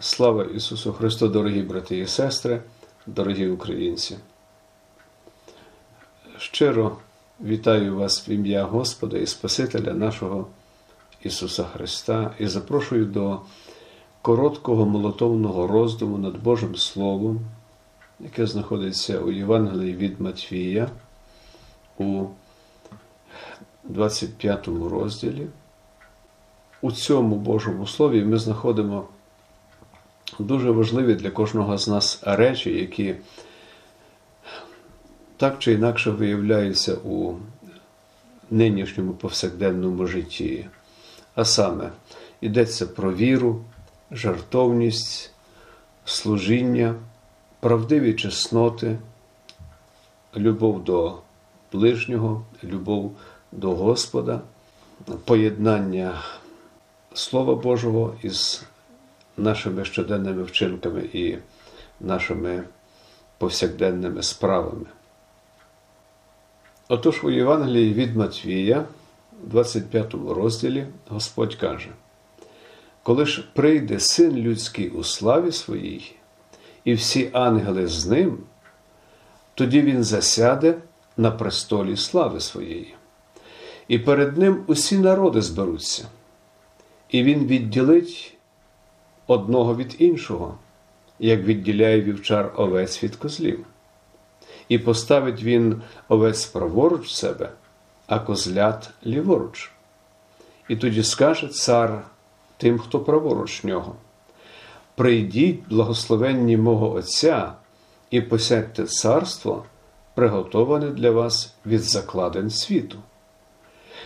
Слава Ісусу Христу, дорогі брати і сестри, дорогі українці. Щиро вітаю вас в ім'я Господа і Спасителя нашого Ісуса Христа і запрошую до короткого молотовного роздуму над Божим Словом, яке знаходиться у Євангелії від Матвія у 25 розділі. У цьому Божому Слові ми знаходимо дуже важливі для кожного з нас речі, які так чи інакше виявляються у нинішньому повсякденному житті. А саме, йдеться про віру, жартовність, служіння, правдиві чесноти, любов до ближнього, любов до Господа, поєднання Слова Божого із нашими щоденними вчинками і нашими повсякденними справами. Отож у Євангелії від Матвія, 25 розділі, Господь каже: Коли ж прийде син людський у славі своїй, і всі ангели з ним, тоді він засяде на престолі слави своєї, і перед ним усі народи зберуться, і він відділить одного від іншого, як відділяє вівчар овець від козлів. І поставить він овець праворуч себе, а козлят ліворуч. І тоді скаже цар тим, хто праворуч нього: Прийдіть, благословенні мого Отця, і посядьте царство, приготоване для вас від закладень світу.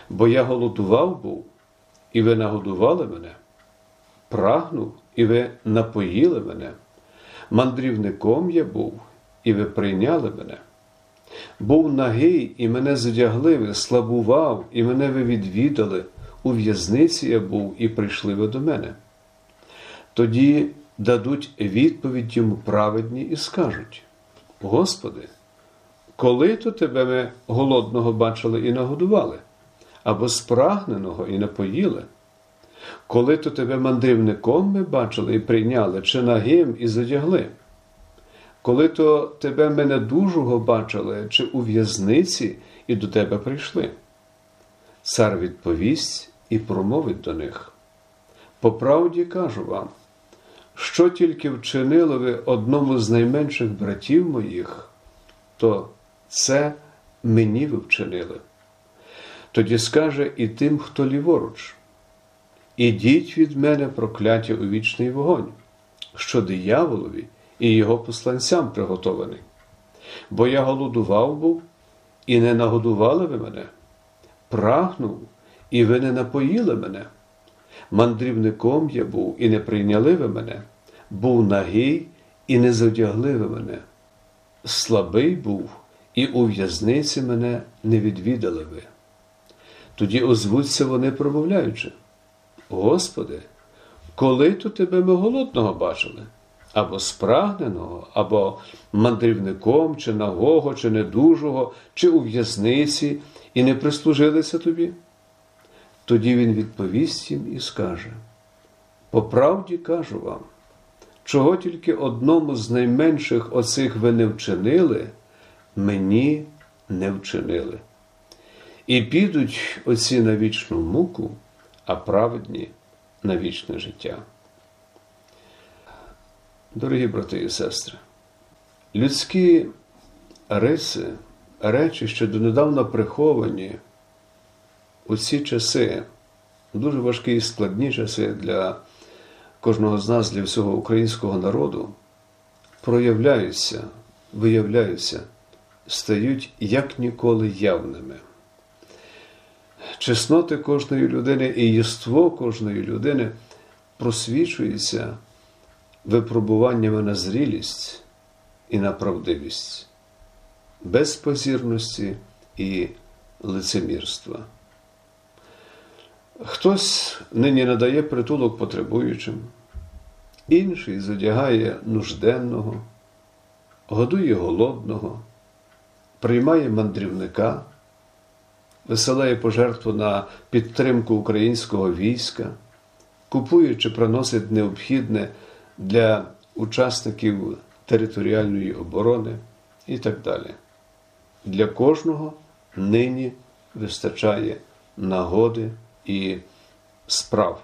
Бо я голодував був, і ви нагодували мене, прагнув, і ви напоїли мене. Мандрівником я був, і ви прийняли мене. Був нагий, і мене задягли, ви слабував, і мене ви відвідали. У в'язниці я був, і прийшли ви до мене. Тоді дадуть відповідь йому праведні і скажуть: Господи, коли то тебе ми голодного бачили і нагодували, або спрагненого і напоїли? Коли то тебе мандрівником ми бачили і прийняли, чи нагим і задягли? Коли то тебе ми недужого бачили, чи у в'язниці і до тебе прийшли? Цар відповість і промовить до них. По правді кажу вам, що тільки вчинили ви одному з найменших братів моїх, то це мені ви вчинили. Тоді скаже і тим, хто ліворуч. Ідіть від мене, прокляття у вічний вогонь, що дияволові і його посланцям приготований. Бо я голодував був, і не нагодували ви мене, прагнув, і ви не напоїли мене. Мандрівником я був, і не прийняли ви мене, був нагий, і не задягли ви мене. Слабий був, і у в'язниці мене не відвідали ви. Тоді озвуться вони, промовляючи. Господи, коли то тебе ми голодного бачили, або спрагненого, або мандрівником, чи нагого, чи недужого, чи у в'язниці, і не прислужилися тобі? Тоді він відповість їм і скаже: По правді кажу вам, чого тільки одному з найменших оцих ви не вчинили, мені не вчинили. І підуть оці на вічну муку а праведні на вічне життя. Дорогі брати і сестри, людські риси, речі, що донедавна приховані у ці часи, дуже важкі і складні часи для кожного з нас, для всього українського народу, проявляються, виявляються, стають як ніколи явними чесноти кожної людини і єство кожної людини просвічується випробуваннями на зрілість і на правдивість, без позірності і лицемірства. Хтось нині надає притулок потребуючим, інший задягає нужденного, годує голодного, приймає мандрівника висилає пожертву на підтримку українського війська, купує чи приносить необхідне для учасників територіальної оборони і так далі. Для кожного нині вистачає нагоди і справ.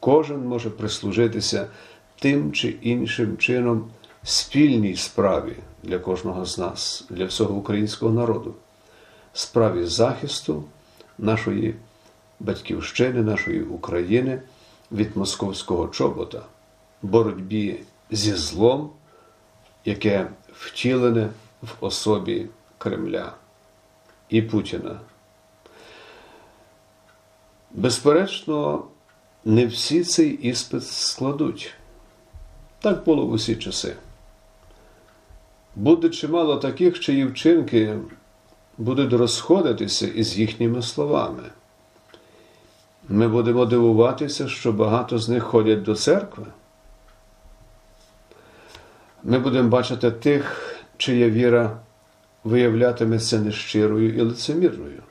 Кожен може прислужитися тим чи іншим чином спільній справі для кожного з нас, для всього українського народу, справі захисту нашої батьківщини, нашої України від московського чобота, боротьбі зі злом, яке втілене в особі Кремля і Путіна. Безперечно, не всі цей іспит складуть. Так було в усі часи. Буде чимало таких, чиї вчинки будуть розходитися із їхніми словами. Ми будемо дивуватися, що багато з них ходять до церкви. Ми будемо бачити тих, чия віра виявлятиметься нещирою і лицемірною.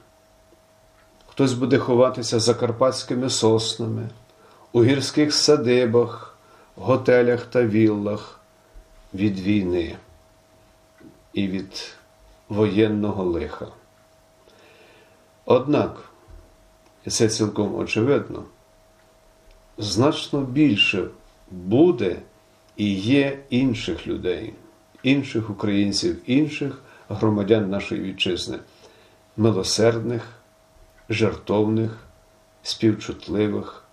Хтось буде ховатися за карпатськими соснами, у гірських садибах, готелях та віллах від війни і від воєнного лиха. Однак, і це цілком очевидно, значно більше буде і є інших людей, інших українців, інших громадян нашої вітчизни, милосердних, жертовних, співчутливих,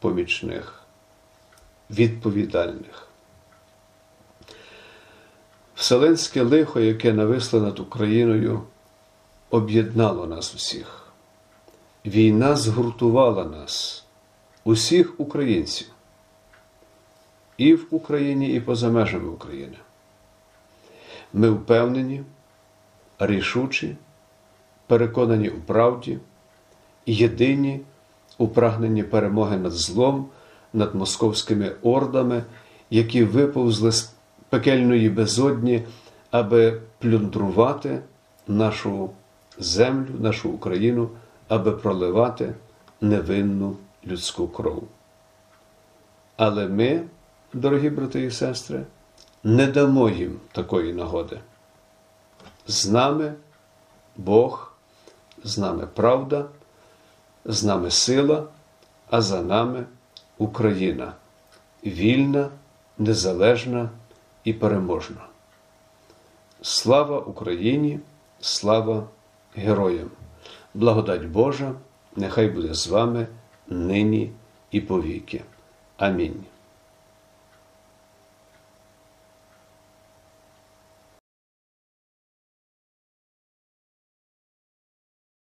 помічних, відповідальних. Вселенське лихо, яке нависло над Україною, об'єднало нас усіх. Війна згуртувала нас, усіх українців, і в Україні, і поза межами України. Ми впевнені, рішучі, переконані у правді, єдині у прагненні перемоги над злом, над московськими ордами, які виповзли з пекельної безодні, аби плюндрувати нашу землю, нашу Україну, аби проливати невинну людську кров. Але ми, дорогі брати і сестри, не дамо їм такої нагоди. З нами Бог, з нами правда, з нами сила, а за нами Україна, вільна, незалежна і переможна. Слава Україні, слава героям! Благодать Божа, нехай буде з вами нині і повіки. Амінь.